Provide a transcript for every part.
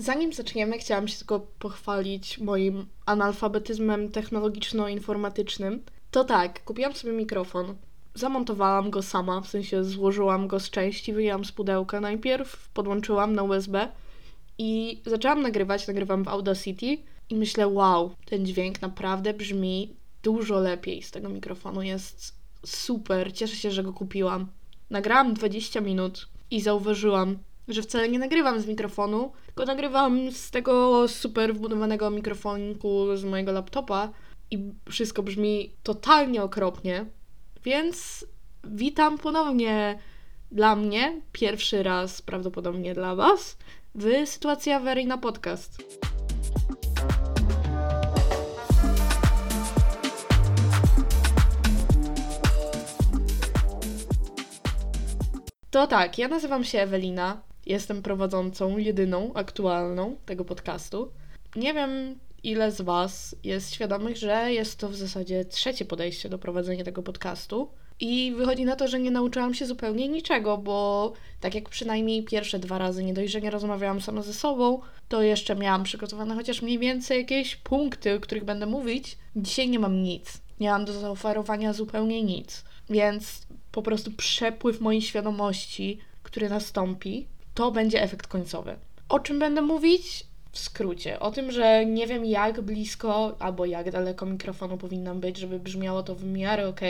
Zanim zaczniemy, chciałam się tylko pochwalić moim analfabetyzmem technologiczno-informatycznym. To tak, kupiłam sobie mikrofon. Zamontowałam go sama, w sensie złożyłam go z części, wyjęłam z pudełka najpierw, podłączyłam na USB i zaczęłam nagrywać, nagrywam w Audacity i myślę, wow, ten dźwięk naprawdę brzmi dużo lepiej z tego mikrofonu, jest super, cieszę się, że go kupiłam. Nagrałam 20 minut i zauważyłam, że wcale nie nagrywam z mikrofonu, tylko nagrywam z tego super wbudowanego mikrofoniku z mojego laptopa i wszystko brzmi totalnie okropnie. Więc witam ponownie dla mnie, pierwszy raz prawdopodobnie dla Was, w Sytuacja Awaryjna Podcast. To tak, ja nazywam się Ewelina. Jestem prowadzącą, jedyną, aktualną tego podcastu. Nie wiem, ile z Was jest świadomych, że jest to w zasadzie trzecie podejście do prowadzenia tego podcastu. I wychodzi na to, że nie nauczyłam się zupełnie niczego, bo tak jak przynajmniej pierwsze dwa razy nie dość, że nie rozmawiałam sama ze sobą, to jeszcze miałam przygotowane chociaż mniej więcej jakieś punkty, o których będę mówić. Dzisiaj nie mam nic. Nie mam do zaoferowania zupełnie nic. Więc po prostu przepływ mojej świadomości, który nastąpi, to będzie efekt końcowy. O czym będę mówić? W skrócie, o tym, że nie wiem jak blisko albo jak daleko mikrofonu powinnam być, żeby brzmiało to w miarę ok.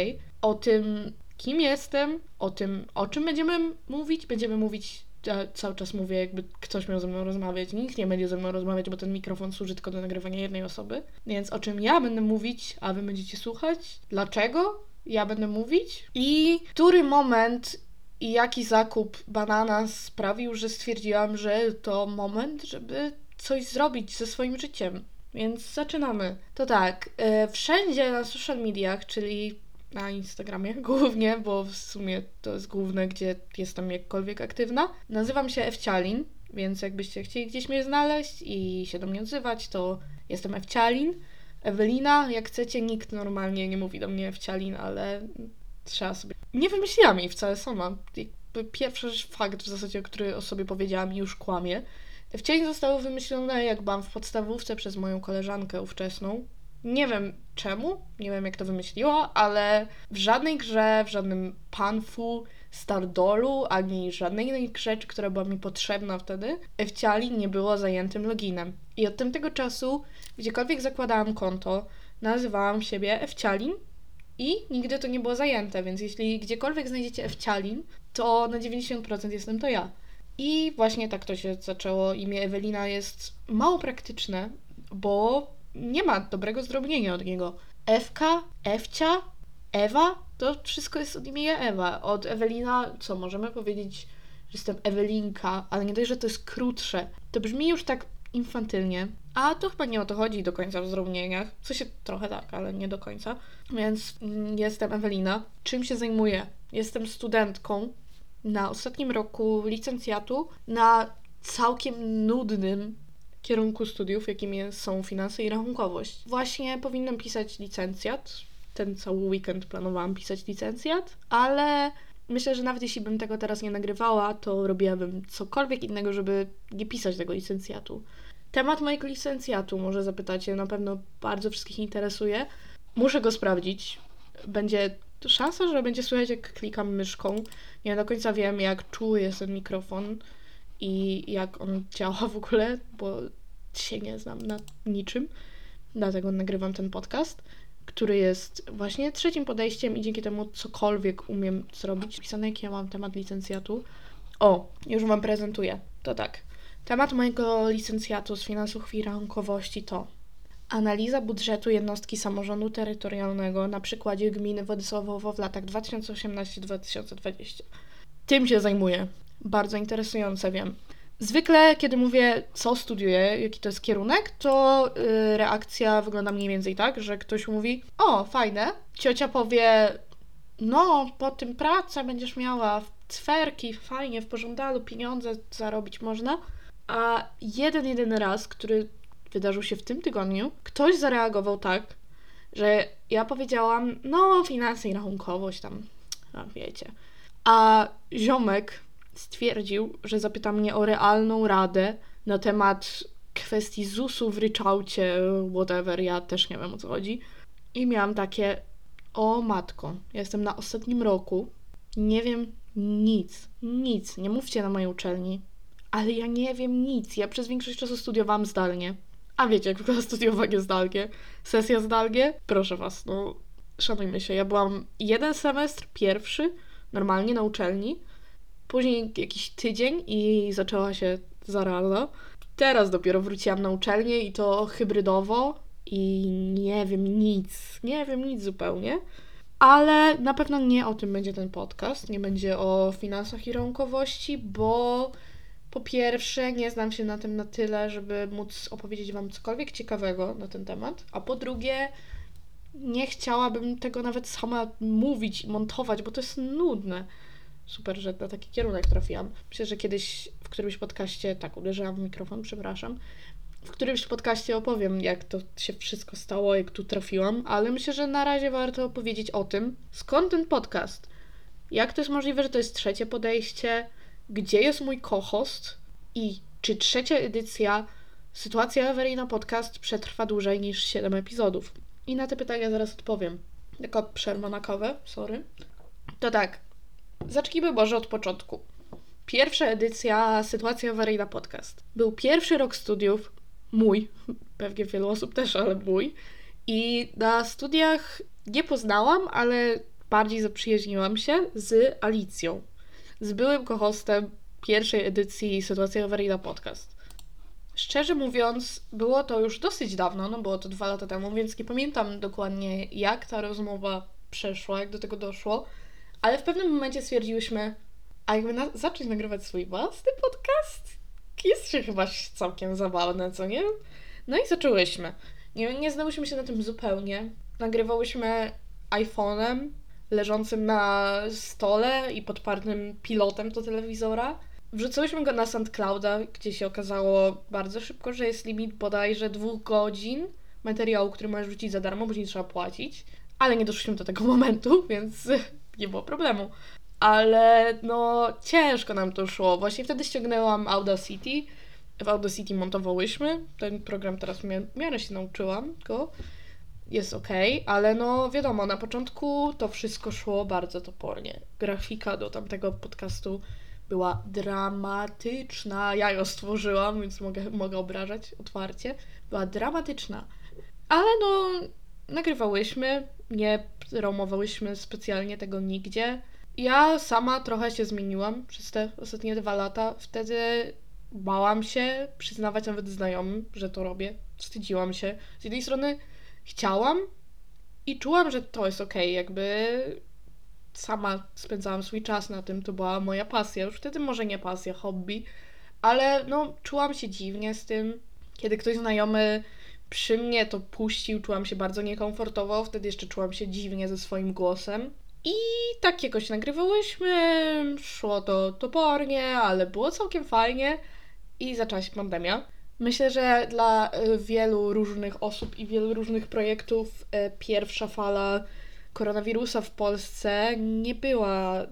O tym, kim jestem, o tym, o czym będziemy mówić. Będziemy mówić, ja cały czas mówię, jakby ktoś miał ze mną rozmawiać. Nikt nie będzie ze mną rozmawiać, bo ten mikrofon służy tylko do nagrywania jednej osoby. Więc o czym ja będę mówić, a wy będziecie słuchać. Dlaczego ja będę mówić i który moment i jaki zakup banana sprawił, że stwierdziłam, że to moment, żeby coś zrobić ze swoim życiem. Więc zaczynamy. To tak, yy, wszędzie na social mediach, czyli na Instagramie głównie, bo w sumie to jest główne, gdzie jestem jakkolwiek aktywna. Nazywam się Ewcialin, więc jakbyście chcieli gdzieś mnie znaleźć i się do mnie odzywać, to jestem Ewcialin. Ewelina, jak chcecie, nikt normalnie nie mówi do mnie Ewcialin, ale trzeba sobie... Nie wymyśliłam jej wcale sama. Jakby pierwszy fakt w zasadzie, który o sobie powiedziałam już kłamie. Ewcialin zostało wymyślone, jak byłam w podstawówce przez moją koleżankę ówczesną. Nie wiem czemu, nie wiem jak to wymyśliła, ale w żadnej grze, w żadnym panfu, Stardolu, ani żadnej innej rzeczy, która była mi potrzebna wtedy, Ewciali nie było zajętym loginem. I od tamtego czasu, gdziekolwiek zakładałam konto, nazywałam siebie Ewcialin i nigdy to nie było zajęte, więc jeśli gdziekolwiek znajdziecie Ewcialin, to na 90% jestem to ja. I właśnie tak to się zaczęło. Imię Ewelina jest mało praktyczne, bo nie ma dobrego zdrobnienia od niego. Ewka, Ewcia, Ewa, to wszystko jest od imienia Ewa. Od Ewelina, co możemy powiedzieć, że jestem Ewelinka, ale nie dość, że to jest krótsze. To brzmi już tak infantylnie, a to chyba nie o to chodzi do końca w zdrobnieniach. Co się trochę tak, ale nie do końca. Więc mm, jestem Ewelina. Czym się zajmuję? Jestem studentką na ostatnim roku licencjatu na całkiem nudnym kierunku studiów, jakim są finanse i rachunkowość. Właśnie powinnam pisać licencjat. Ten cały weekend planowałam pisać licencjat, ale myślę, że nawet jeśli bym tego teraz nie nagrywała, to robiłabym cokolwiek innego, żeby nie pisać tego licencjatu. Temat mojego licencjatu, może zapytacie, na pewno bardzo wszystkich interesuje. Muszę go sprawdzić. Będzie szansa, że będzie słychać, jak klikam myszką. Nie do końca wiem, jak czuły jest ten mikrofon i jak on działa w ogóle, bo się nie znam na niczym. Dlatego nagrywam ten podcast, który jest właśnie trzecim podejściem i dzięki temu cokolwiek umiem zrobić. Pisane, jaki ja mam temat licencjatu. O, już Wam prezentuję. To tak. Temat mojego licencjatu z finansów i rachunkowości to analiza budżetu jednostki samorządu terytorialnego na przykładzie gminy Władysławowo w latach 2018-2020. Tym się zajmuję. Bardzo interesujące, wiem. Zwykle, kiedy mówię, co studiuję, jaki to jest kierunek, to yy, reakcja wygląda mniej więcej tak, że ktoś mówi: O, fajne. Ciocia powie: No, po tym pracę będziesz miała, cwerki, fajnie, w pożądalu, pieniądze zarobić można. A jeden, jedyny raz, który wydarzył się w tym tygodniu, ktoś zareagował tak, że ja powiedziałam: No, finanse i rachunkowość tam, a wiecie. A ziomek stwierdził, że zapyta mnie o realną radę na temat kwestii ZUS-u w ryczałcie, whatever, ja też nie wiem o co chodzi. I miałam takie, o matko, ja jestem na ostatnim roku, nie wiem nic, nic, nie mówcie na mojej uczelni, ale ja nie wiem nic, ja przez większość czasu studiowałam zdalnie. A wiecie, jak wygląda studiowanie zdalnie? Sesja zdalnie? Proszę was, no szanujmy się, ja byłam jeden semestr, pierwszy, normalnie na uczelni, później jakiś tydzień i zaczęła się zaraza. Teraz dopiero wróciłam na uczelnię i to hybrydowo i nie wiem nic, nie wiem nic zupełnie. Ale na pewno nie o tym będzie ten podcast, nie będzie o finansach i rachunkowości, bo po pierwsze nie znam się na tym na tyle, żeby móc opowiedzieć Wam cokolwiek ciekawego na ten temat, a po drugie nie chciałabym tego nawet sama mówić i montować, bo to jest nudne. Super, że na taki kierunek trafiłam. Myślę, że kiedyś w którymś podcaście, tak, uderzyłam w mikrofon, przepraszam, w którymś podcaście opowiem, jak to się wszystko stało, jak tu trafiłam, ale myślę, że na razie warto opowiedzieć o tym, skąd ten podcast, jak to jest możliwe, że to jest trzecie podejście, gdzie jest mój co-host i czy trzecia edycja Sytuacja awaryjna podcast przetrwa dłużej niż 7 epizodów. I na te pytania zaraz odpowiem. Tylko przerwa na kawę, sorry. To tak, zacznijmy może od początku. Pierwsza edycja Sytuacja awaryjna podcast. Był pierwszy rok studiów, mój, pewnie wielu osób też, ale mój. I na studiach nie poznałam, ale bardziej zaprzyjaźniłam się z Alicją, z byłym kohostem pierwszej edycji Sytuacja awaryjna podcast. Szczerze mówiąc, było to już dosyć dawno, no było to dwa lata temu, więc nie pamiętam dokładnie, jak ta rozmowa przeszła, jak do tego doszło, ale w pewnym momencie stwierdziłyśmy, a jakby na zacząć nagrywać swój własny podcast? Jest się chyba całkiem zabawne, co nie? No i zaczęłyśmy. Nie, nie znałyśmy się na tym zupełnie. Nagrywałyśmy iPhone'em leżącym na stole i podpartym pilotem do telewizora. Wrzucałyśmy go na SoundClouda, gdzie się okazało bardzo szybko, że jest limit bodajże dwóch godzin materiału, który możesz wrzucić za darmo, później trzeba płacić. Ale nie doszliśmy do tego momentu, więc nie było problemu. Ale no ciężko nam to szło. Właśnie wtedy ściągnęłam Audacity. W Audacity montowałyśmy. Ten program teraz w miarę się nauczyłam go. Jest ok, ale no wiadomo, na początku to wszystko szło bardzo topornie. Grafika do tamtego podcastu była dramatyczna. Ja ją stworzyłam, więc mogę, mogę obrażać otwarcie. Była dramatyczna. Ale no, nagrywałyśmy, nie promowałyśmy specjalnie tego nigdzie. Ja sama trochę się zmieniłam przez te ostatnie dwa lata. Wtedy bałam się przyznawać nawet znajomym, że to robię. Wstydziłam się. Z jednej strony chciałam i czułam, że to jest okej, okay. jakby sama spędzałam swój czas na tym, to była moja pasja. Już wtedy może nie pasja, hobby, ale no czułam się dziwnie z tym. Kiedy ktoś znajomy przy mnie to puścił, czułam się bardzo niekomfortowo, wtedy jeszcze czułam się dziwnie ze swoim głosem. I tak jakoś nagrywałyśmy, szło to topornie, ale było całkiem fajnie i zaczęła się pandemia. Myślę, że dla y, wielu różnych osób i wielu różnych projektów y, pierwsza fala koronawirusa w Polsce nie była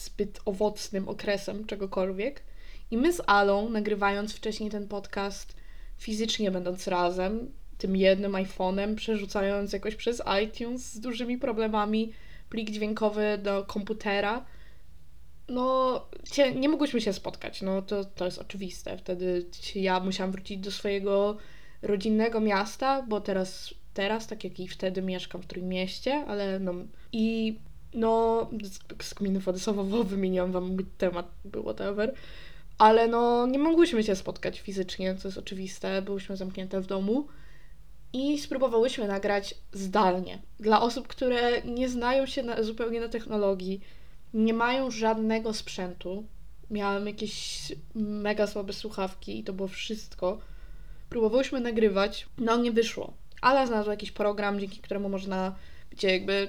zbyt owocnym okresem czegokolwiek. I my z Alą, nagrywając wcześniej ten podcast, fizycznie będąc razem, tym jednym iPhone'em, przerzucając jakoś przez iTunes z dużymi problemami plik dźwiękowy do komputera, no nie mogłyśmy się spotkać, no to, to jest oczywiste. Wtedy ja musiałam wrócić do swojego rodzinnego miasta, bo teraz, teraz tak jak i wtedy mieszkam w Trójmieście, ale no i no z, z gminy Władysławowo wymieniłam wam mój temat, whatever, ale no nie mogłyśmy się spotkać fizycznie, co jest oczywiste, byłyśmy zamknięte w domu i spróbowałyśmy nagrać zdalnie. Dla osób, które nie znają się na, zupełnie na technologii, nie mają żadnego sprzętu. Miałem jakieś mega słabe słuchawki i to było wszystko. Próbowałyśmy nagrywać, no nie wyszło. Ale znalazła jakiś program, dzięki któremu można, gdzie jakby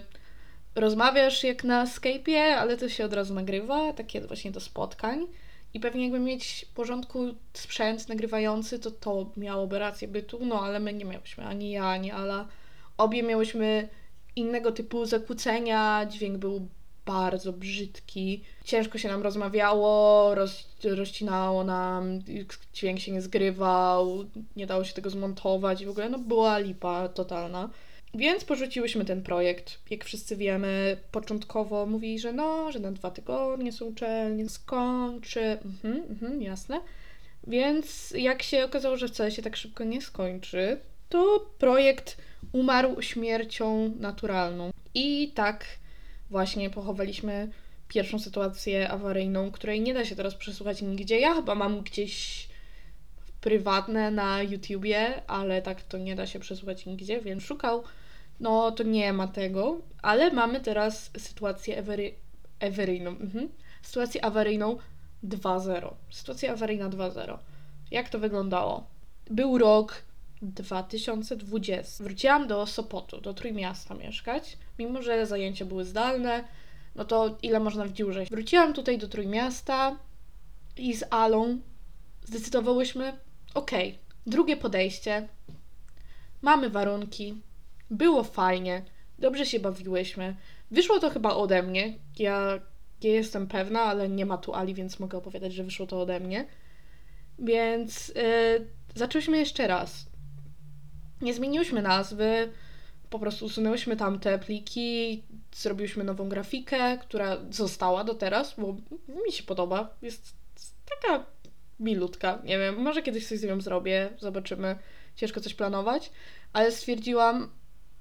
rozmawiasz jak na Skype'ie, ale to się od razu nagrywa, takie właśnie do spotkań. I pewnie jakby mieć w porządku sprzęt nagrywający, to to miałoby rację bytu, no ale my nie miałyśmy, ani ja, ani Ala. Obie miałyśmy innego typu zakłócenia, dźwięk był bardzo brzydki. Ciężko się nam rozmawiało, roz, rozcinało nam, dźwięk się nie zgrywał, nie dało się tego zmontować i w ogóle no była lipa totalna. Więc porzuciłyśmy ten projekt. Jak wszyscy wiemy, początkowo mówili, że no, że na dwa tygodnie są uczelnie, skończy. Mhm, mhm, jasne. Więc jak się okazało, że wcale się tak szybko nie skończy, to projekt umarł śmiercią naturalną. I tak właśnie pochowaliśmy pierwszą sytuację awaryjną, której nie da się teraz przesłuchać nigdzie. Ja chyba mam gdzieś prywatne na YouTubie, ale tak to nie da się przesłuchać nigdzie, więc szukał. No to nie ma tego, ale mamy teraz sytuację ewery... awaryjną. Mhm. Sytuację awaryjną 2.0. Sytuacja awaryjna 2.0. Jak to wyglądało? Był rok 2020. Wróciłam do Sopotu, do Trójmiasta mieszkać, mimo że zajęcia były zdalne, no to ile można w dziurze. Wróciłam tutaj do Trójmiasta i z Alą zdecydowałyśmy, okay, drugie podejście, mamy warunki, było fajnie, dobrze się bawiłyśmy. Wyszło to chyba ode mnie, ja nie jestem pewna, ale nie ma tu Ali, więc mogę opowiadać, że wyszło to ode mnie. Więc yy, zaczęłyśmy jeszcze raz. Nie zmieniłyśmy nazwy, po prostu usunęłyśmy tamte pliki, zrobiłyśmy nową grafikę, która została do teraz, bo mi się podoba. Jest taka milutka. Nie wiem, może kiedyś coś z nią zrobię, zobaczymy. Ciężko coś planować, ale stwierdziłam,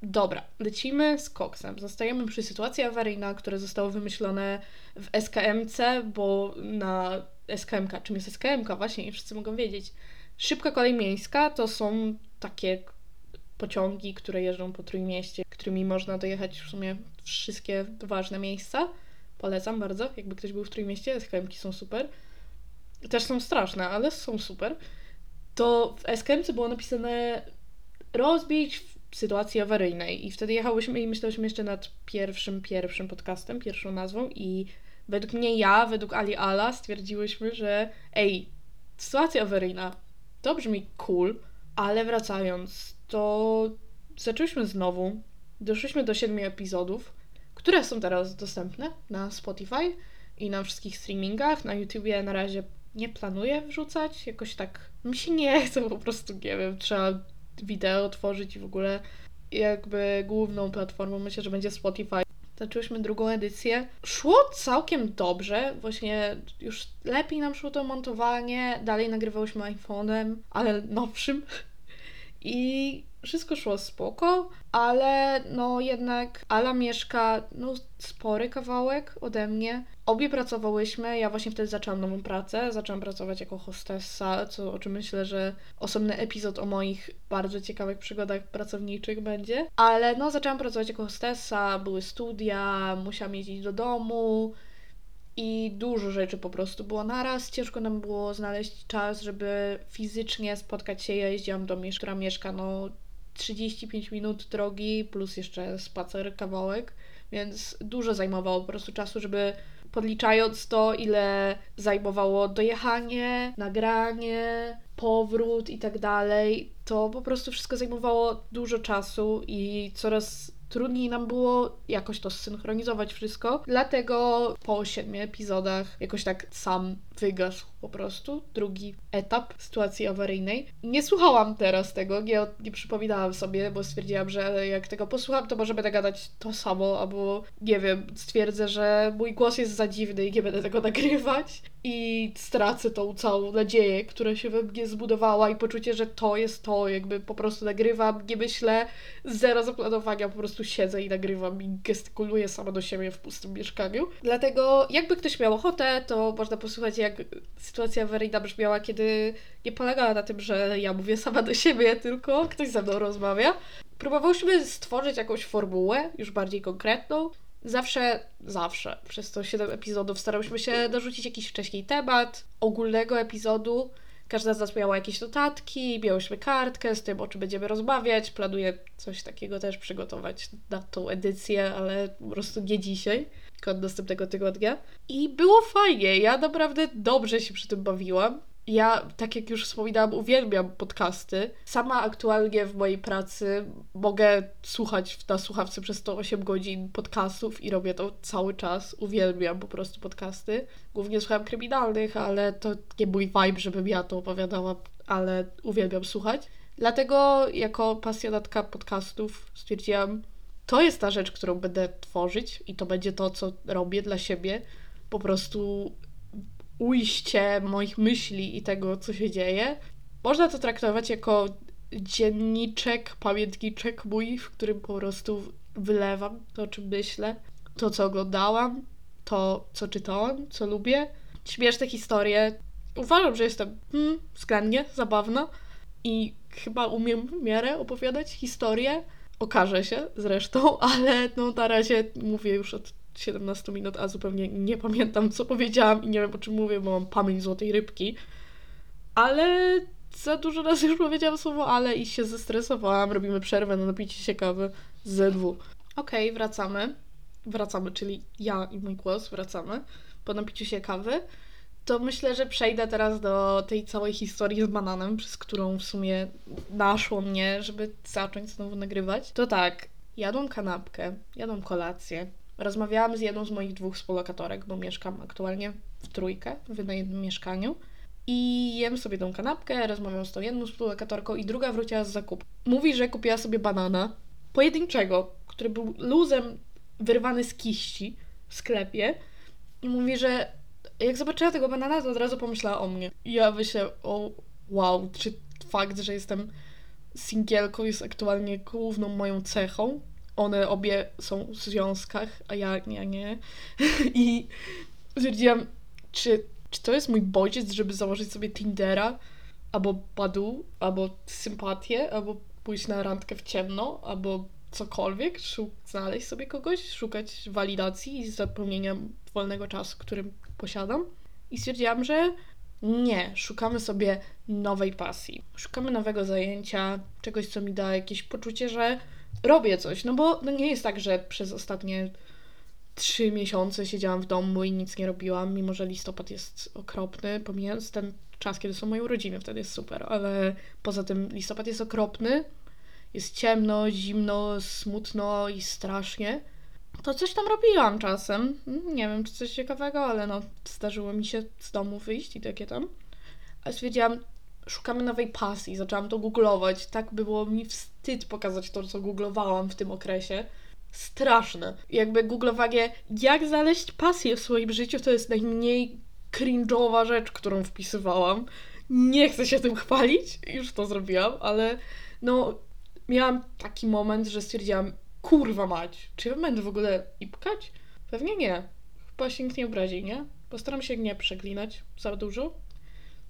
dobra, lecimy z koksem. Zostajemy przy sytuacji awaryjna, które zostało wymyślone w SKMC, bo na SKMK, czym jest SKMK? Właśnie, nie wszyscy mogą wiedzieć. Szybka kolej miejska to są takie pociągi, które jeżdżą po Trójmieście, którymi można dojechać w sumie wszystkie ważne miejsca. Polecam bardzo, jakby ktoś był w Trójmieście, SKM-ki są super. Też są straszne, ale są super. To w SKM było napisane rozbić sytuacji awaryjnej i wtedy jechałyśmy i myślałyśmy jeszcze nad pierwszym, pierwszym podcastem, pierwszą nazwą i według mnie ja, według Ali Ala stwierdziłyśmy, że ej, sytuacja awaryjna, to brzmi cool, ale wracając, to zaczęliśmy znowu. Doszliśmy do siedmiu epizodów, które są teraz dostępne na Spotify i na wszystkich streamingach. Na YouTubie na razie nie planuję wrzucać. Jakoś tak mi się nie chce, po prostu nie wiem, trzeba wideo tworzyć i w ogóle jakby główną platformą myślę, że będzie Spotify. Zaczęłyśmy drugą edycję. Szło całkiem dobrze, właśnie już lepiej nam szło to montowanie, dalej nagrywałyśmy iPhone'em, ale nowszym. I wszystko szło spoko, ale no jednak Ala mieszka no spory kawałek ode mnie. Obie pracowałyśmy, ja właśnie wtedy zaczęłam nową pracę, zaczęłam pracować jako hostessa, co o czym myślę, że osobny epizod o moich bardzo ciekawych przygodach pracowniczych będzie. Ale no zaczęłam pracować jako hostessa, były studia, musiałam jeździć do domu, i dużo rzeczy po prostu było naraz. Ciężko nam było znaleźć czas, żeby fizycznie spotkać się. Ja jeździłam do mieszka, która mieszka no 35 minut drogi, plus jeszcze spacer, kawałek, więc dużo zajmowało po prostu czasu, żeby podliczając to, ile zajmowało dojechanie, nagranie, powrót i tak dalej, to po prostu wszystko zajmowało dużo czasu i coraz trudniej nam było jakoś to zsynchronizować wszystko. Dlatego po siedmiu epizodach jakoś tak sam wygasł po prostu drugi etap sytuacji awaryjnej. Nie słuchałam teraz tego, nie, nie przypominałam sobie, bo stwierdziłam, że jak tego posłucham, to może będę gadać to samo, albo nie wiem, stwierdzę, że mój głos jest za dziwny i nie będę tego nagrywać i stracę tą całą nadzieję, która się we mnie zbudowała i poczucie, że to jest to, jakby po prostu nagrywam, nie myślę, zero zaplanowania, po prostu siedzę i nagrywam i gestykuluję sama do siebie w pustym mieszkaniu. Dlatego jakby ktoś miał ochotę, to można posłuchać jak sytuacja awaryjna brzmiała, kiedy nie polegała na tym, że ja mówię sama do siebie, tylko ktoś ze mną rozmawia. Próbowałyśmy stworzyć jakąś formułę, już bardziej konkretną, Zawsze, zawsze przez to 7 epizodów starałyśmy się dorzucić jakiś wcześniej temat ogólnego epizodu. Każda z nas miała jakieś notatki, miałyśmy kartkę z tym, o czym będziemy rozmawiać. Planuję coś takiego też przygotować na tą edycję, ale po prostu nie dzisiaj, tylko od następnego tygodnia. I było fajnie, ja naprawdę dobrze się przy tym bawiłam. Ja, tak jak już wspominałam, uwielbiam podcasty. Sama aktualnie w mojej pracy mogę słuchać na słuchawce przez 108 godzin podcastów i robię to cały czas. Uwielbiam po prostu podcasty. Głównie słucham kryminalnych, ale to nie mój vibe, żebym ja to opowiadała, ale uwielbiam słuchać. Dlatego jako pasjonatka podcastów stwierdziłam, to jest ta rzecz, którą będę tworzyć i to będzie to, co robię dla siebie. Po prostu ujście moich myśli i tego, co się dzieje. Można to traktować jako dzienniczek, pamiętniczek mój, w którym po prostu wylewam to, o czym myślę, to, co oglądałam, to, co czytałam, co lubię. Śmieszne historie. Uważam, że jestem hmm, skrajnie zabawna i chyba umiem w miarę opowiadać historię. Okaże się zresztą, ale no na razie mówię już od 17 minut, a zupełnie nie pamiętam, co powiedziałam i nie wiem, o czym mówię, bo mam pamięć złotej rybki. Ale za dużo razy już powiedziałam słowo ale i się zestresowałam. Robimy przerwę na napicie się kawy z ZW. Okej, okay, wracamy. Wracamy, czyli ja i mój głos wracamy po napiciu się kawy. To myślę, że przejdę teraz do tej całej historii z bananem, przez którą w sumie naszło mnie, żeby zacząć znowu nagrywać. To tak, jadłam kanapkę, jadłam kolację, Rozmawiałam z jedną z moich dwóch współlokatorek, bo mieszkam aktualnie w trójkę, w jednym mieszkaniu. I jem sobie tą kanapkę, rozmawiam z tą jedną współlokatorką i druga wróciła z zakupu. Mówi, że kupiła sobie banana pojedynczego, który był luzem wyrwany z kiści w sklepie i mówi, że jak zobaczyła tego banana, to od razu pomyślała o mnie. I ja myślę, o wow, czy fakt, że jestem singielką jest aktualnie główną moją cechą, one obie są w związkach, a ja nie, nie. I stwierdziłam, czy, czy to jest mój bodziec, żeby założyć sobie Tindera, albo Badu, albo sympatię, albo pójść na randkę w ciemno, albo cokolwiek, znaleźć sobie kogoś, szukać walidacji i zapełnienia wolnego czasu, którym posiadam. I stwierdziłam, że nie, szukamy sobie nowej pasji. Szukamy nowego zajęcia, czegoś, co mi da jakieś poczucie, że robię coś, no bo no nie jest tak, że przez ostatnie trzy miesiące siedziałam w domu i nic nie robiłam, mimo że listopad jest okropny, pomijając ten czas, kiedy są moje urodziny, wtedy jest super, ale poza tym listopad jest okropny, jest ciemno, zimno, smutno i strasznie. To coś tam robiłam czasem. Nie wiem, czy coś ciekawego, ale no, zdarzyło mi się z domu wyjść i takie tam. Ale stwierdziłam, szukamy nowej pasji, zaczęłam to googlować. Tak było mi wstyd pokazać to, co googlowałam w tym okresie. Straszne. Jakby googlowanie, jak znaleźć pasję w swoim życiu, to jest najmniej cringe'owa rzecz, którą wpisywałam. Nie chcę się tym chwalić, już to zrobiłam, ale no, miałam taki moment, że stwierdziłam, kurwa mać, czy ja będę w ogóle ipkać? Pewnie nie. Chyba się nikt nie obrazi, nie? Postaram się nie przeklinać za dużo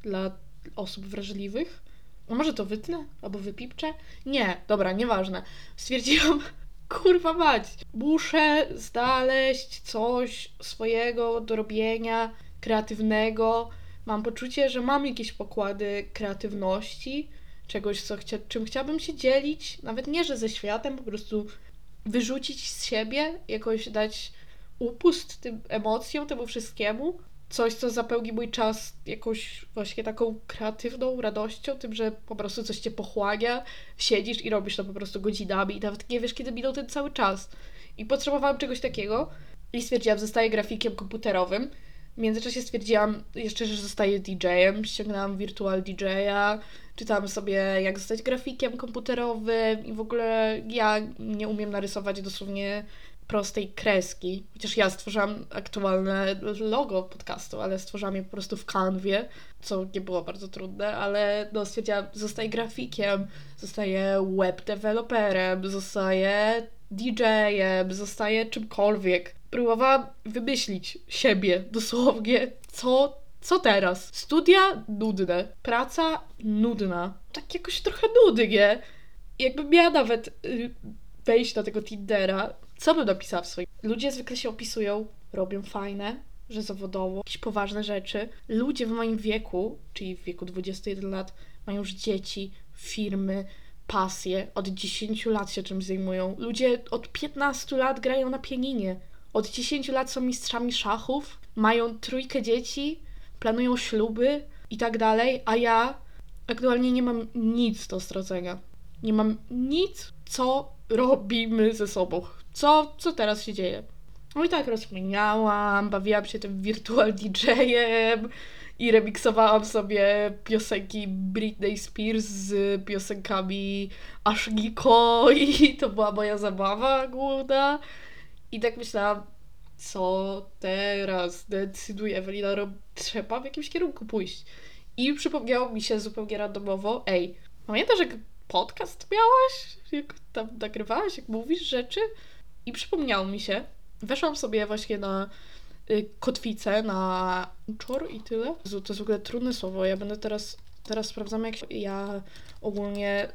dla osób wrażliwych. A może to wytnę? Albo wypipczę? Nie, dobra, nieważne. Stwierdziłam, kurwa mać, muszę znaleźć coś swojego do robienia, kreatywnego. Mam poczucie, że mam jakieś pokłady kreatywności, czegoś, co chcia, czym chciałabym się dzielić. Nawet nie, że ze światem, po prostu wyrzucić z siebie, jakoś dać upust tym emocjom, temu wszystkiemu coś, co zapełni mój czas jakąś właśnie taką kreatywną radością, tym, że po prostu coś cię pochłania, siedzisz i robisz to po prostu godzinami i nawet nie wiesz, kiedy minął ten cały czas. I potrzebowałam czegoś takiego i stwierdziłam, zostaję grafikiem komputerowym. W międzyczasie stwierdziłam jeszcze, że zostaję DJ-em, ściągnęłam Virtual DJ-a, czytałam sobie, jak zostać grafikiem komputerowym i w ogóle ja nie umiem narysować dosłownie prostej kreski. Chociaż ja stworzyłam aktualne logo podcastu, ale stworzyłam je po prostu w kanwie, co nie było bardzo trudne, ale no stwierdziłam, zostaję grafikiem, zostaję web developerem, zostaję DJ-em, zostaję czymkolwiek. Próbowałam wymyślić siebie dosłownie, co, co teraz. Studia nudne, praca nudna, tak jakoś trochę nudnie. Jakbym miała nawet y, wejść na tego Tindera, co bym napisała w swoim... Ludzie zwykle się opisują, robią fajne, że zawodowo, jakieś poważne rzeczy. Ludzie w moim wieku, czyli w wieku 21 lat, mają już dzieci, firmy, pasje. Od 10 lat się czymś zajmują. Ludzie od 15 lat grają na pianinie. Od 10 lat są mistrzami szachów, mają trójkę dzieci, planują śluby, i tak dalej, a ja aktualnie nie mam nic do stracenia. Nie mam nic, co robimy ze sobą. Co, co teraz się dzieje? No i tak rozmieniałam, bawiłam się tym virtual DJ-em i remiksowałam sobie piosenki Britney Spears z piosenkami Ashniko i to była moja zabawa główna. I tak myślałam, co teraz decyduje Ewelina, rob... trzeba w jakimś kierunku pójść. I przypomniało mi się zupełnie randomowo, ej, pamiętasz jak podcast miałaś? Jak tam nagrywałaś, jak mówisz rzeczy? I przypomniało mi się, weszłam sobie właśnie na y, kotwicę, na uczor i tyle. To jest w ogóle trudne słowo, ja będę teraz, teraz sprawdzam jak się, ja ogólnie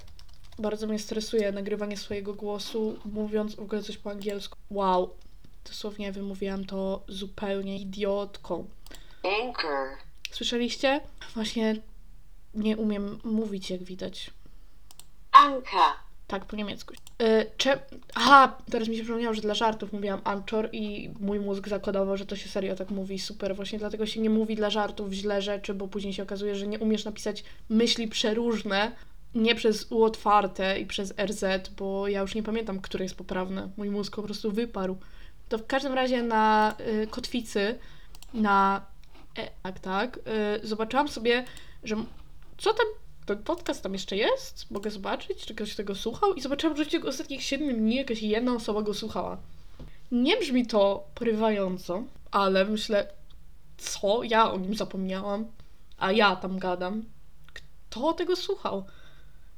bardzo mnie stresuje nagrywanie swojego głosu, mówiąc w ogóle coś po angielsku. Wow, dosłownie wymówiłam to zupełnie idiotką. Anchor. Słyszeliście? Właśnie nie umiem mówić, jak widać. Anka. Tak, po niemiecku. Yy, cze... Aha, teraz mi się przypomniało, że dla żartów mówiłam Anchor i mój mózg zakodował, że to się serio tak mówi. Super, właśnie dlatego się nie mówi dla żartów źle rzeczy, bo później się okazuje, że nie umiesz napisać myśli przeróżne, nie przez U otwarte i przez RZ, bo ja już nie pamiętam, które jest poprawne. Mój mózg po prostu wyparł. To w każdym razie na y, kotwicy, na e, tak, tak, y, zobaczyłam sobie, że co tam, ten podcast tam jeszcze jest? Mogę zobaczyć, czy ktoś tego słuchał? I zobaczyłam, że w ciągu ostatnich 7 dni jakaś jedna osoba go słuchała. Nie brzmi to porywająco, ale myślę, co? Ja o nim zapomniałam, a ja tam gadam. Kto tego słuchał?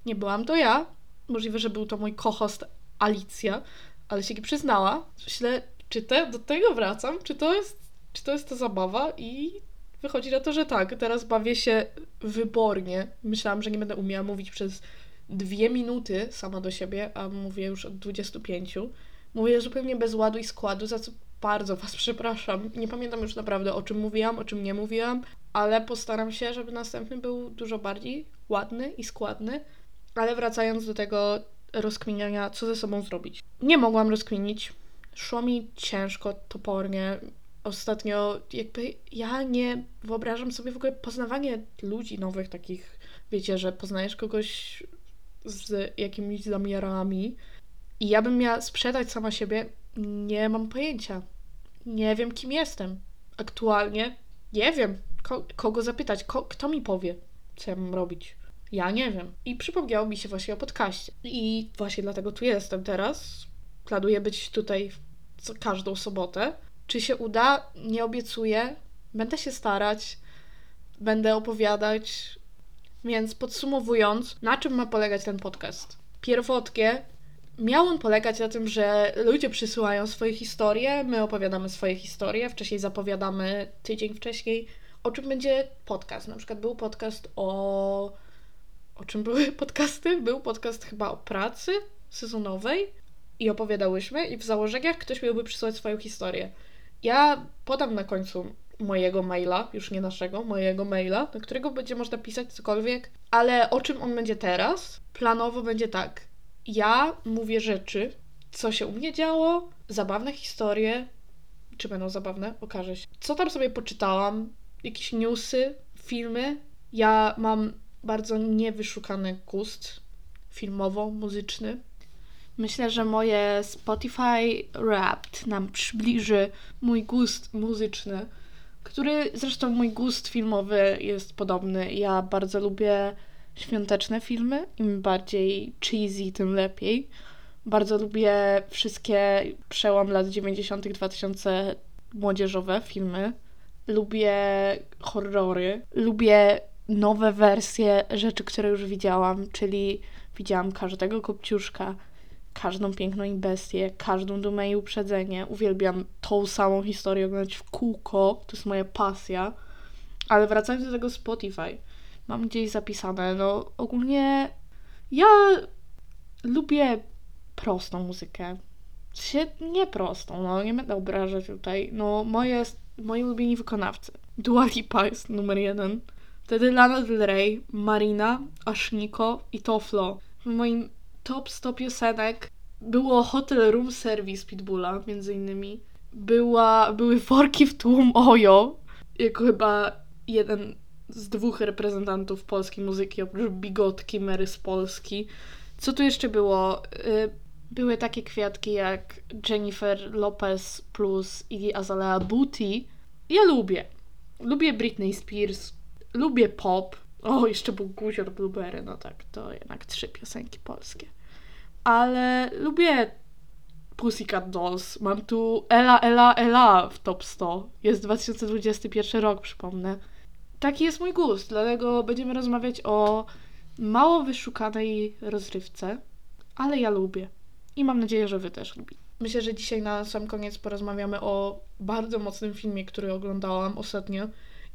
Nie byłam to ja. Możliwe, że był to mój kohost Alicja, ale się nie przyznała. Myślę, czy te, do tego wracam? Czy to jest, czy to jest ta zabawa? I wychodzi na to, że tak. Teraz bawię się wybornie. Myślałam, że nie będę umiała mówić przez dwie minuty sama do siebie, a mówię już od 25. Mówię zupełnie bez ładu i składu, za co bardzo Was przepraszam. Nie pamiętam już naprawdę o czym mówiłam, o czym nie mówiłam, ale postaram się, żeby następny był dużo bardziej ładny i składny. Ale wracając do tego rozkminiania, co ze sobą zrobić. Nie mogłam rozkminić. Szło mi ciężko, topornie. Ostatnio jakby ja nie wyobrażam sobie w ogóle poznawanie ludzi nowych, takich, wiecie, że poznajesz kogoś z jakimiś zamiarami i ja bym miała sprzedać sama siebie, nie mam pojęcia. Nie wiem, kim jestem. Aktualnie nie wiem, ko- kogo zapytać, ko- kto mi powie, co ja mam robić. Ja nie wiem. I przypomniało mi się właśnie o podcaście. I właśnie dlatego tu jestem teraz. Planuję być tutaj każdą sobotę. Czy się uda? Nie obiecuję. Będę się starać. Będę opowiadać. Więc podsumowując, na czym ma polegać ten podcast? Pierwotnie miał on polegać na tym, że ludzie przysyłają swoje historie, my opowiadamy swoje historie, wcześniej zapowiadamy tydzień wcześniej, o czym będzie podcast. Na przykład był podcast o. O czym były podcasty? Był podcast chyba o pracy sezonowej i opowiadałyśmy, i w założeniach ktoś miałby przysłać swoją historię. Ja podam na końcu mojego maila, już nie naszego, mojego maila, do którego będzie można pisać cokolwiek, ale o czym on będzie teraz? Planowo będzie tak. Ja mówię rzeczy, co się u mnie działo, zabawne historie, czy będą zabawne, okaże się. Co tam sobie poczytałam, jakieś newsy, filmy. Ja mam bardzo niewyszukany gust filmowo-muzyczny. Myślę, że moje Spotify Wrapped nam przybliży mój gust muzyczny, który zresztą mój gust filmowy jest podobny. Ja bardzo lubię świąteczne filmy, im bardziej cheesy, tym lepiej. Bardzo lubię wszystkie przełom lat 90., 2000 młodzieżowe filmy. Lubię horrory. Lubię nowe wersje rzeczy, które już widziałam, czyli widziałam każdego kopciuszka, każdą piękną i bestię, każdą dumę i uprzedzenie. Uwielbiam tą samą historię oglądać w kółko, to jest moja pasja. Ale wracając do tego Spotify, mam gdzieś zapisane, no ogólnie ja lubię prostą muzykę. Sensie nie prostą, no nie będę obrażać tutaj. No moje, moi ulubieni wykonawcy. Dua Lipa jest numer jeden. Wtedy Lana Del Rey, Marina, Ashniko i Toflo. Moim top 100 piosenek było Hotel Room Service Pitbulla, między innymi. Była, były worki w tłum Ojo, jako chyba jeden z dwóch reprezentantów polskiej muzyki, oprócz Bigotki, Mary z Polski. Co tu jeszcze było? Y, były takie kwiatki jak Jennifer Lopez plus Iggy Azalea Booty. Ja lubię. Lubię Britney Spears, lubię pop. O, jeszcze był Guzior Blueberry, no tak, to jednak trzy piosenki polskie. Ale lubię Pussycat Dolls. Mam tu Ela, Ela, Ela w top 100. Jest 2021 rok, przypomnę. Taki jest mój gust, dlatego będziemy rozmawiać o mało wyszukanej rozrywce, ale ja lubię. I mam nadzieję, że wy też lubicie. Myślę, że dzisiaj na sam koniec porozmawiamy o bardzo mocnym filmie, który oglądałam ostatnio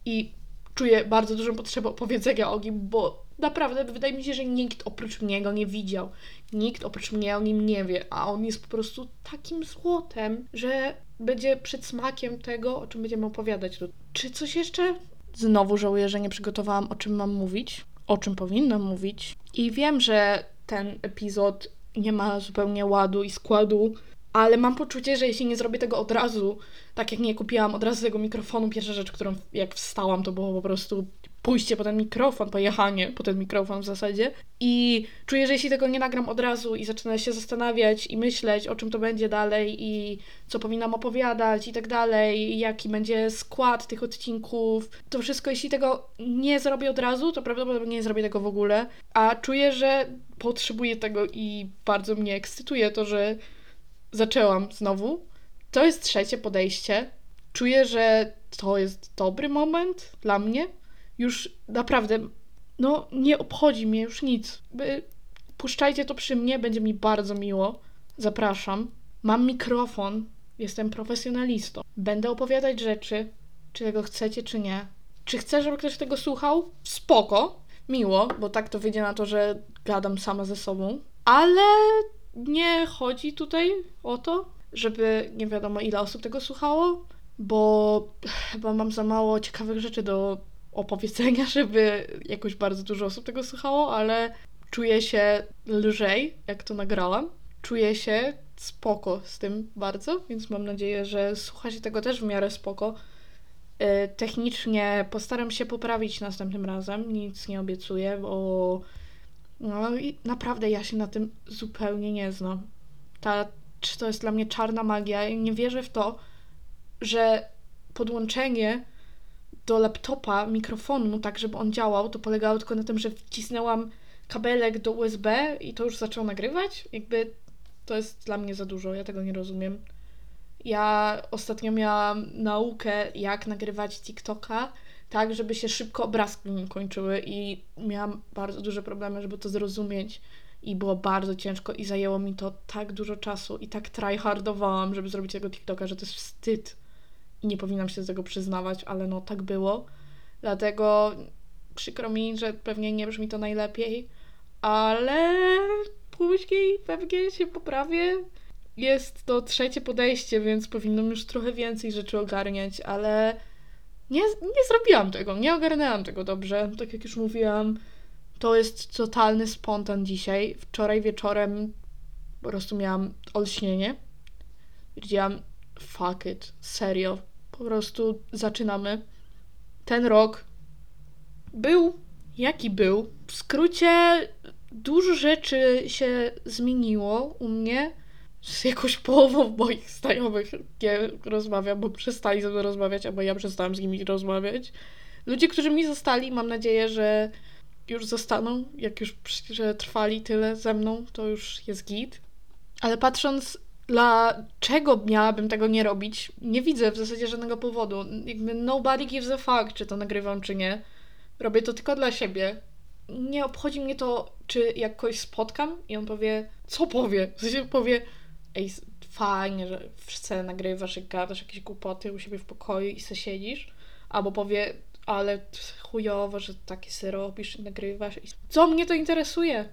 i czuję bardzo dużą potrzebę opowiedzenia o nim, bo naprawdę wydaje mi się, że nikt oprócz mnie go nie widział. Nikt oprócz mnie o nim nie wie, a on jest po prostu takim złotem, że będzie przedsmakiem tego, o czym będziemy opowiadać. Czy coś jeszcze? Znowu żałuję, że nie przygotowałam, o czym mam mówić, o czym powinnam mówić. I wiem, że ten epizod nie ma zupełnie ładu i składu, ale mam poczucie, że jeśli nie zrobię tego od razu, tak jak nie kupiłam od razu tego mikrofonu, pierwsza rzecz, którą jak wstałam, to było po prostu pójście po ten mikrofon, pojechanie po ten mikrofon w zasadzie. I czuję, że jeśli tego nie nagram od razu i zacznę się zastanawiać i myśleć, o czym to będzie dalej i co powinnam opowiadać i tak dalej, jaki będzie skład tych odcinków, to wszystko, jeśli tego nie zrobię od razu, to prawdopodobnie nie zrobię tego w ogóle. A czuję, że potrzebuję tego i bardzo mnie ekscytuje to, że zaczęłam znowu. To jest trzecie podejście. Czuję, że to jest dobry moment dla mnie. Już naprawdę, no nie obchodzi mnie już nic. By, puszczajcie to przy mnie, będzie mi bardzo miło. Zapraszam. Mam mikrofon, jestem profesjonalistą. Będę opowiadać rzeczy, czy tego chcecie, czy nie. Czy chcę, żeby ktoś tego słuchał? Spoko, miło, bo tak to wyjdzie na to, że gadam sama ze sobą. Ale nie chodzi tutaj o to, żeby nie wiadomo ile osób tego słuchało, bo chyba mam za mało ciekawych rzeczy do opowiedzenia, żeby jakoś bardzo dużo osób tego słuchało, ale czuję się lżej, jak to nagrałam. Czuję się spoko z tym bardzo, więc mam nadzieję, że słuchacie tego też w miarę spoko. Y, technicznie postaram się poprawić następnym razem, nic nie obiecuję, bo no i naprawdę ja się na tym zupełnie nie znam. Ta, czy to jest dla mnie czarna magia? Nie wierzę w to, że podłączenie do laptopa mikrofonu, tak żeby on działał, to polegało tylko na tym, że wcisnęłam kabelek do USB i to już zaczęło nagrywać. Jakby to jest dla mnie za dużo, ja tego nie rozumiem. Ja ostatnio miałam naukę, jak nagrywać TikToka tak, żeby się szybko obrazki mi kończyły i miałam bardzo duże problemy, żeby to zrozumieć i było bardzo ciężko i zajęło mi to tak dużo czasu i tak tryhardowałam, żeby zrobić tego TikToka, że to jest wstyd i nie powinnam się z tego przyznawać, ale no tak było. Dlatego przykro mi, że pewnie nie brzmi to najlepiej, ale później pewnie się poprawię. Jest to trzecie podejście, więc powinnam już trochę więcej rzeczy ogarniać, ale nie, nie zrobiłam tego, nie ogarnęłam tego dobrze. Tak jak już mówiłam, to jest totalny spontan dzisiaj. Wczoraj wieczorem po prostu miałam olśnienie. Wiedziałam, fuck it, serio. Po prostu zaczynamy. Ten rok był jaki był. W skrócie dużo rzeczy się zmieniło u mnie z jakąś połową moich znajomych nie rozmawiam, bo przestali ze mną rozmawiać, albo ja przestałam z nimi rozmawiać. Ludzie, którzy mi zostali, mam nadzieję, że już zostaną, jak już że trwali tyle ze mną, to już jest git. Ale patrząc, dlaczego miałabym tego nie robić, nie widzę w zasadzie żadnego powodu. Jakby nobody gives a fuck, czy to nagrywam, czy nie. Robię to tylko dla siebie. Nie obchodzi mnie to, czy jak kogoś spotkam i on powie, co powie? W sensie powie, ej, fajnie, że w nagrywasz i gadasz jakieś głupoty u siebie w pokoju i se siedzisz, albo powie, ale chujowo, że takie se robisz i nagrywasz. Co mnie to interesuje?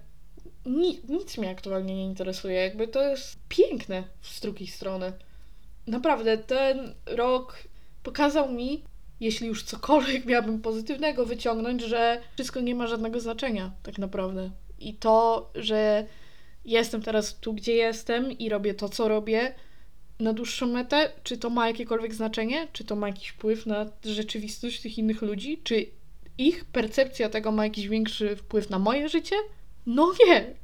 Nic, nic mnie aktualnie nie interesuje. Jakby to jest piękne z drugiej strony. Naprawdę, ten rok pokazał mi, jeśli już cokolwiek miałabym pozytywnego wyciągnąć, że wszystko nie ma żadnego znaczenia, tak naprawdę. I to, że jestem teraz tu, gdzie jestem i robię to, co robię na dłuższą metę, czy to ma jakiekolwiek znaczenie, czy to ma jakiś wpływ na rzeczywistość tych innych ludzi, czy ich percepcja tego ma jakiś większy wpływ na moje życie? No nie.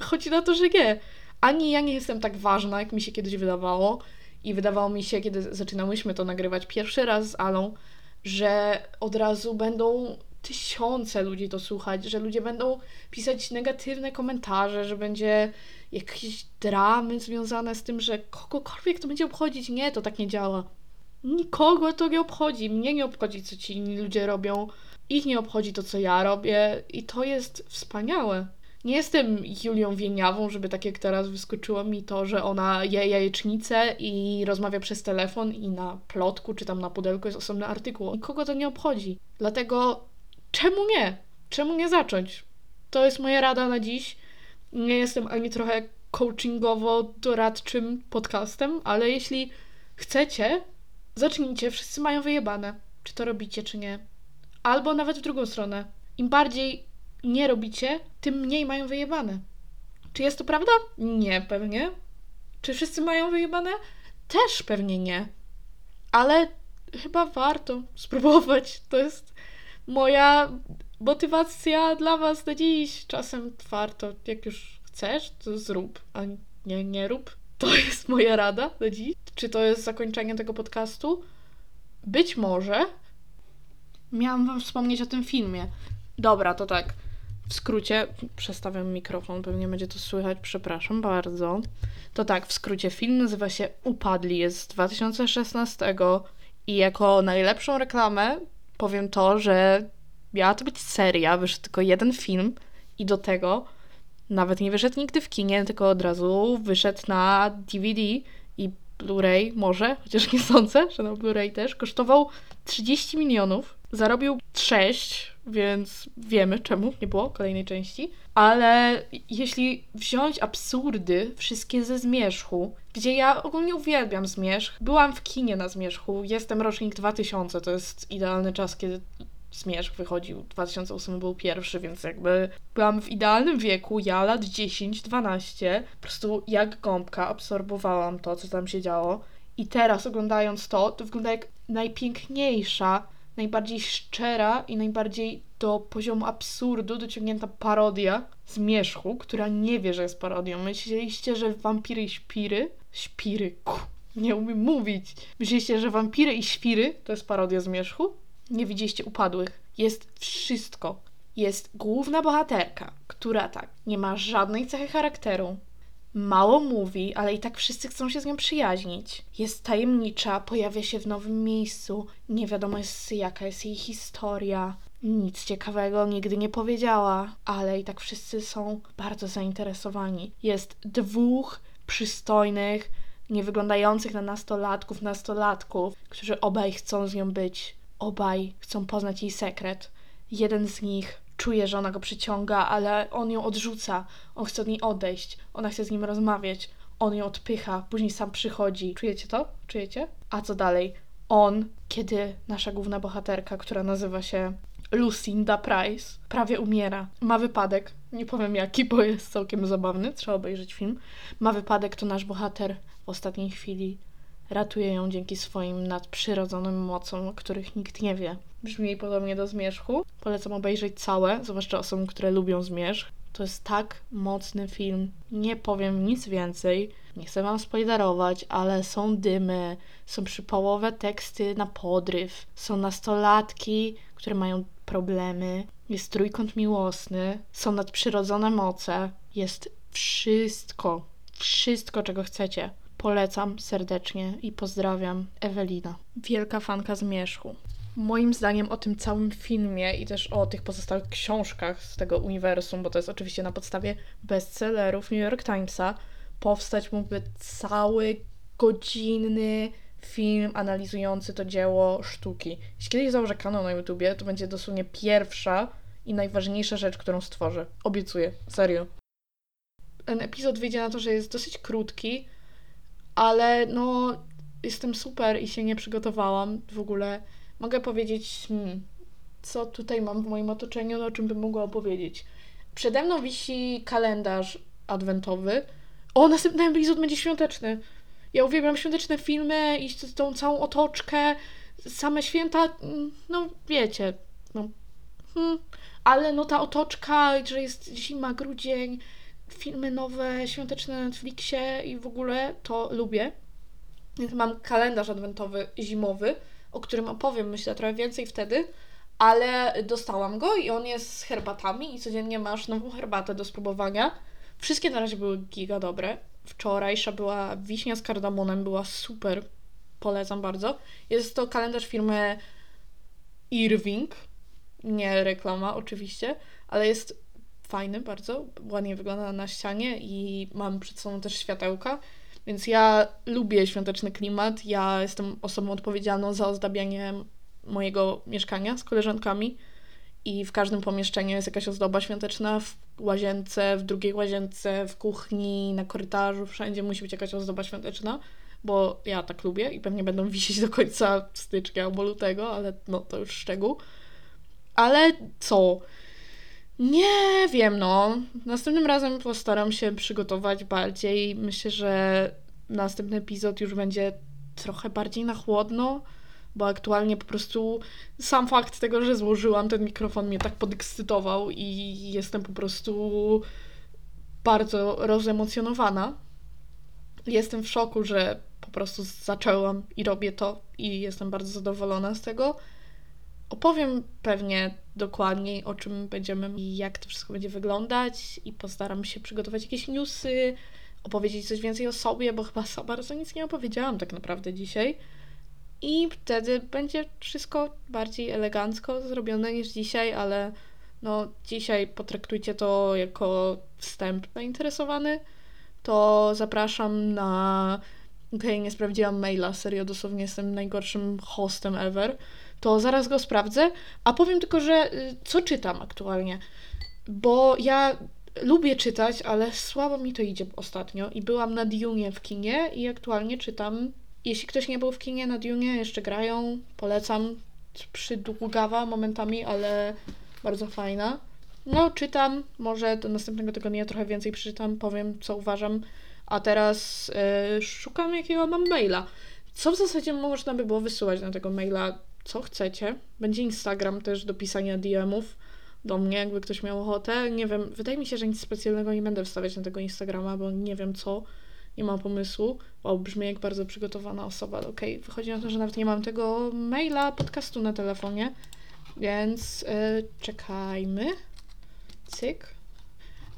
Chodzi na to, że nie. Ani ja nie jestem tak ważna, jak mi się kiedyś wydawało. I wydawało mi się, kiedy zaczynałyśmy to nagrywać pierwszy raz z Alą, że od razu będą tysiące ludzi to słuchać, że ludzie będą pisać negatywne komentarze, że będzie jakieś dramy związane z tym, że kogokolwiek to będzie obchodzić. Nie, to tak nie działa. Nikogo to nie obchodzi. Mnie nie obchodzi, co ci inni ludzie robią. Ich nie obchodzi to, co ja robię. I to jest wspaniałe. Nie jestem Julią Wieniawą, żeby tak jak teraz wyskoczyło mi to, że ona je jajecznicę i rozmawia przez telefon i na plotku czy tam na pudełku jest osobny artykuł. Nikogo to nie obchodzi. Dlatego czemu nie? Czemu nie zacząć? To jest moja rada na dziś. Nie jestem ani trochę coachingowo-doradczym podcastem, ale jeśli chcecie, zacznijcie. Wszyscy mają wyjebane. Czy to robicie, czy nie. Albo nawet w drugą stronę. Im bardziej nie robicie, tym mniej mają wyjebane. Czy jest to prawda? Nie, pewnie. Czy wszyscy mają wyjebane? Też pewnie nie. Ale chyba warto spróbować. To jest moja motywacja dla Was na dziś. Czasem warto, jak już chcesz, to zrób, a nie, nie rób. To jest moja rada na dziś. Czy to jest zakończenie tego podcastu? Być może. Miałam Wam wspomnieć o tym filmie. Dobra, to tak. W skrócie, przestawiam mikrofon, pewnie będzie to słychać, przepraszam bardzo. To tak, w skrócie, film nazywa się Upadli, jest z 2016 i jako najlepszą reklamę powiem to, że miała to być seria, wyszedł tylko jeden film i do tego nawet nie wyszedł nigdy w kinie, tylko od razu wyszedł na DVD i Blu-ray może, chociaż nie sądzę, że na Blu-ray też, kosztował 30 milionów, zarobił 6, więc wiemy czemu nie było kolejnej części. Ale jeśli wziąć absurdy, wszystkie ze zmierzchu, gdzie ja ogólnie uwielbiam zmierzch, byłam w kinie na zmierzchu, jestem rocznik 2000, to jest idealny czas, kiedy Zmierzch wychodził, 2008 był pierwszy, więc jakby byłam w idealnym wieku, ja lat 10-12, po prostu jak gąbka absorbowałam to, co tam się działo. I teraz oglądając to, to wygląda jak najpiękniejsza, najbardziej szczera i najbardziej do poziomu absurdu dociągnięta parodia Zmierzchu, która nie wie, że jest parodią. Myśleliście, że wampiry i śpiry, śpiry, ku, nie umiem mówić. Myśleliście, że wampiry i świry to jest parodia Zmierzchu? nie widzieliście upadłych. Jest wszystko. Jest główna bohaterka, która tak, nie ma żadnej cechy charakteru, mało mówi, ale i tak wszyscy chcą się z nią przyjaźnić. Jest tajemnicza, pojawia się w nowym miejscu, nie wiadomo jest jaka jest jej historia. Nic ciekawego nigdy nie powiedziała, ale i tak wszyscy są bardzo zainteresowani. Jest dwóch przystojnych, nie wyglądających na nastolatków, nastolatków, którzy obaj chcą z nią być. Obaj chcą poznać jej sekret. Jeden z nich czuje, że ona go przyciąga, ale on ją odrzuca. On chce od niej odejść. Ona chce z nim rozmawiać. On ją odpycha, później sam przychodzi. Czujecie to? Czujecie? A co dalej? On, kiedy nasza główna bohaterka, która nazywa się Lucinda Price, prawie umiera. Ma wypadek. Nie powiem jaki, bo jest całkiem zabawny. Trzeba obejrzeć film. Ma wypadek, to nasz bohater w ostatniej chwili ratuje ją dzięki swoim nadprzyrodzonym mocom, których nikt nie wie. Brzmi podobnie do Zmierzchu. Polecam obejrzeć całe, zwłaszcza osobom, które lubią Zmierzch. To jest tak mocny film. Nie powiem nic więcej. Nie chcę wam spoilerować, ale są dymy, są przypołowe teksty na podryw, są nastolatki, które mają problemy, jest trójkąt miłosny, są nadprzyrodzone moce, jest wszystko, wszystko czego chcecie. Polecam serdecznie i pozdrawiam Ewelina. Wielka fanka Zmierzchu. Moim zdaniem o tym całym filmie i też o tych pozostałych książkach z tego uniwersum, bo to jest oczywiście na podstawie bestsellerów New York Timesa, powstać mógłby cały godzinny film analizujący to dzieło sztuki. Jeśli kiedyś założę kanał na YouTubie, to będzie dosłownie pierwsza i najważniejsza rzecz, którą stworzę. Obiecuję, serio. Ten epizod wyjdzie na to, że jest dosyć krótki, ale no jestem super i się nie przygotowałam w ogóle. Mogę powiedzieć, hmm, co tutaj mam w moim otoczeniu, no, o czym bym mogła opowiedzieć. Przede mną wisi kalendarz adwentowy. O, następny epizod będzie świąteczny. Ja uwielbiam świąteczne filmy i tą całą otoczkę, same święta, mm, no wiecie, no hmm, ale no ta otoczka, że jest zima, grudzień, filmy nowe, świąteczne na Netflixie i w ogóle to lubię. Więc mam kalendarz adwentowy zimowy, o którym opowiem myślę trochę więcej wtedy, ale dostałam go i on jest z herbatami i codziennie masz nową herbatę do spróbowania. Wszystkie na razie były giga dobre. Wczorajsza była wiśnia z kardamonem, była super. Polecam bardzo. Jest to kalendarz firmy Irving. Nie reklama oczywiście, ale jest fajny bardzo. Ładnie wygląda na ścianie i mam przed sobą też światełka. Więc ja lubię świąteczny klimat. Ja jestem osobą odpowiedzialną za ozdabianie mojego mieszkania z koleżankami i w każdym pomieszczeniu jest jakaś ozdoba świąteczna, w łazience, w drugiej łazience, w kuchni, na korytarzu, wszędzie musi być jakaś ozdoba świąteczna, bo ja tak lubię i pewnie będą wisieć do końca stycznia albo lutego, ale no to już szczegół. Ale co? Nie wiem, no. Następnym razem postaram się przygotować bardziej. Myślę, że następny epizod już będzie trochę bardziej na chłodno, bo aktualnie po prostu sam fakt tego, że złożyłam ten mikrofon mnie tak podekscytował i jestem po prostu bardzo rozemocjonowana. Jestem w szoku, że po prostu zaczęłam i robię to i jestem bardzo zadowolona z tego. Opowiem pewnie dokładniej, o czym będziemy i jak to wszystko będzie wyglądać i postaram się przygotować jakieś newsy, opowiedzieć coś więcej o sobie, bo chyba za bardzo nic nie opowiedziałam tak naprawdę dzisiaj. I wtedy będzie wszystko bardziej elegancko zrobione niż dzisiaj, ale no dzisiaj potraktujcie to jako wstęp zainteresowany. To zapraszam na. Okej, okay, nie sprawdziłam maila, serio, dosłownie jestem najgorszym hostem ever. To zaraz go sprawdzę, a powiem tylko, że y, co czytam aktualnie. Bo ja lubię czytać, ale słabo mi to idzie ostatnio i byłam na Dune w kinie i aktualnie czytam. Jeśli ktoś nie był w kinie na Dune, jeszcze grają, polecam. Przydługawa momentami, ale bardzo fajna. No, czytam, może do następnego tygodnia trochę więcej przeczytam, powiem co uważam. A teraz yy, szukam jakiego mam maila. Co w zasadzie można by było wysyłać na tego maila? Co chcecie? Będzie Instagram też do pisania DM-ów do mnie, jakby ktoś miał ochotę. Nie wiem, wydaje mi się, że nic specjalnego nie będę wstawiać na tego Instagrama, bo nie wiem co, nie mam pomysłu. O, brzmi jak bardzo przygotowana osoba. Okej, okay. wychodzi na to, że nawet nie mam tego maila podcastu na telefonie, więc yy, czekajmy. Cyk.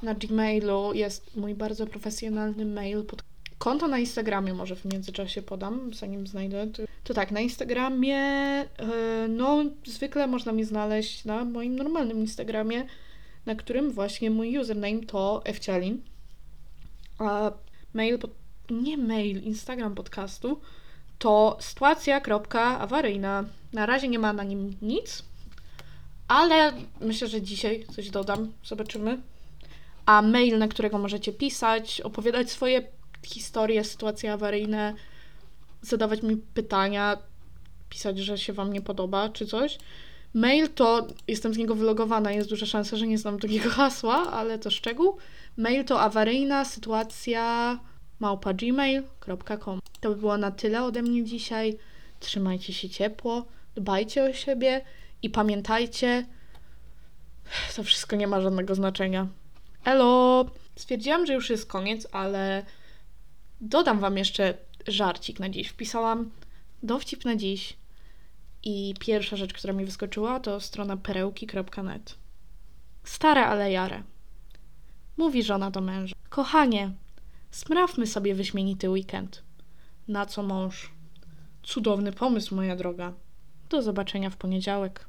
Na Gmailu jest mój bardzo profesjonalny mail Konto na Instagramie może w międzyczasie podam, zanim znajdę. To tak, na Instagramie, no zwykle można mnie znaleźć na moim normalnym Instagramie, na którym właśnie mój username to fcialin. A mail, pod, nie mail, Instagram podcastu to sytuacja.awaryjna. Na razie nie ma na nim nic, ale myślę, że dzisiaj coś dodam, zobaczymy. A mail, na którego możecie pisać, opowiadać swoje historie, sytuacje awaryjne, zadawać mi pytania, pisać, że się Wam nie podoba czy coś. Mail to, jestem z niego wylogowana, jest duża szansa, że nie znam drugiego hasła, ale to szczegół. Mail to awaryjna sytuacja małpa. To by było na tyle ode mnie dzisiaj. Trzymajcie się ciepło, dbajcie o siebie i pamiętajcie, to wszystko nie ma żadnego znaczenia. Elo! Stwierdziłam, że już jest koniec, ale Dodam Wam jeszcze żarcik na dziś. Wpisałam dowcip na dziś i pierwsza rzecz, która mi wyskoczyła, to strona perełki.net. Stare, ale jare. Mówi żona do męża. Kochanie, sprawmy sobie wyśmienity weekend. Na co mąż? Cudowny pomysł, moja droga. Do zobaczenia w poniedziałek.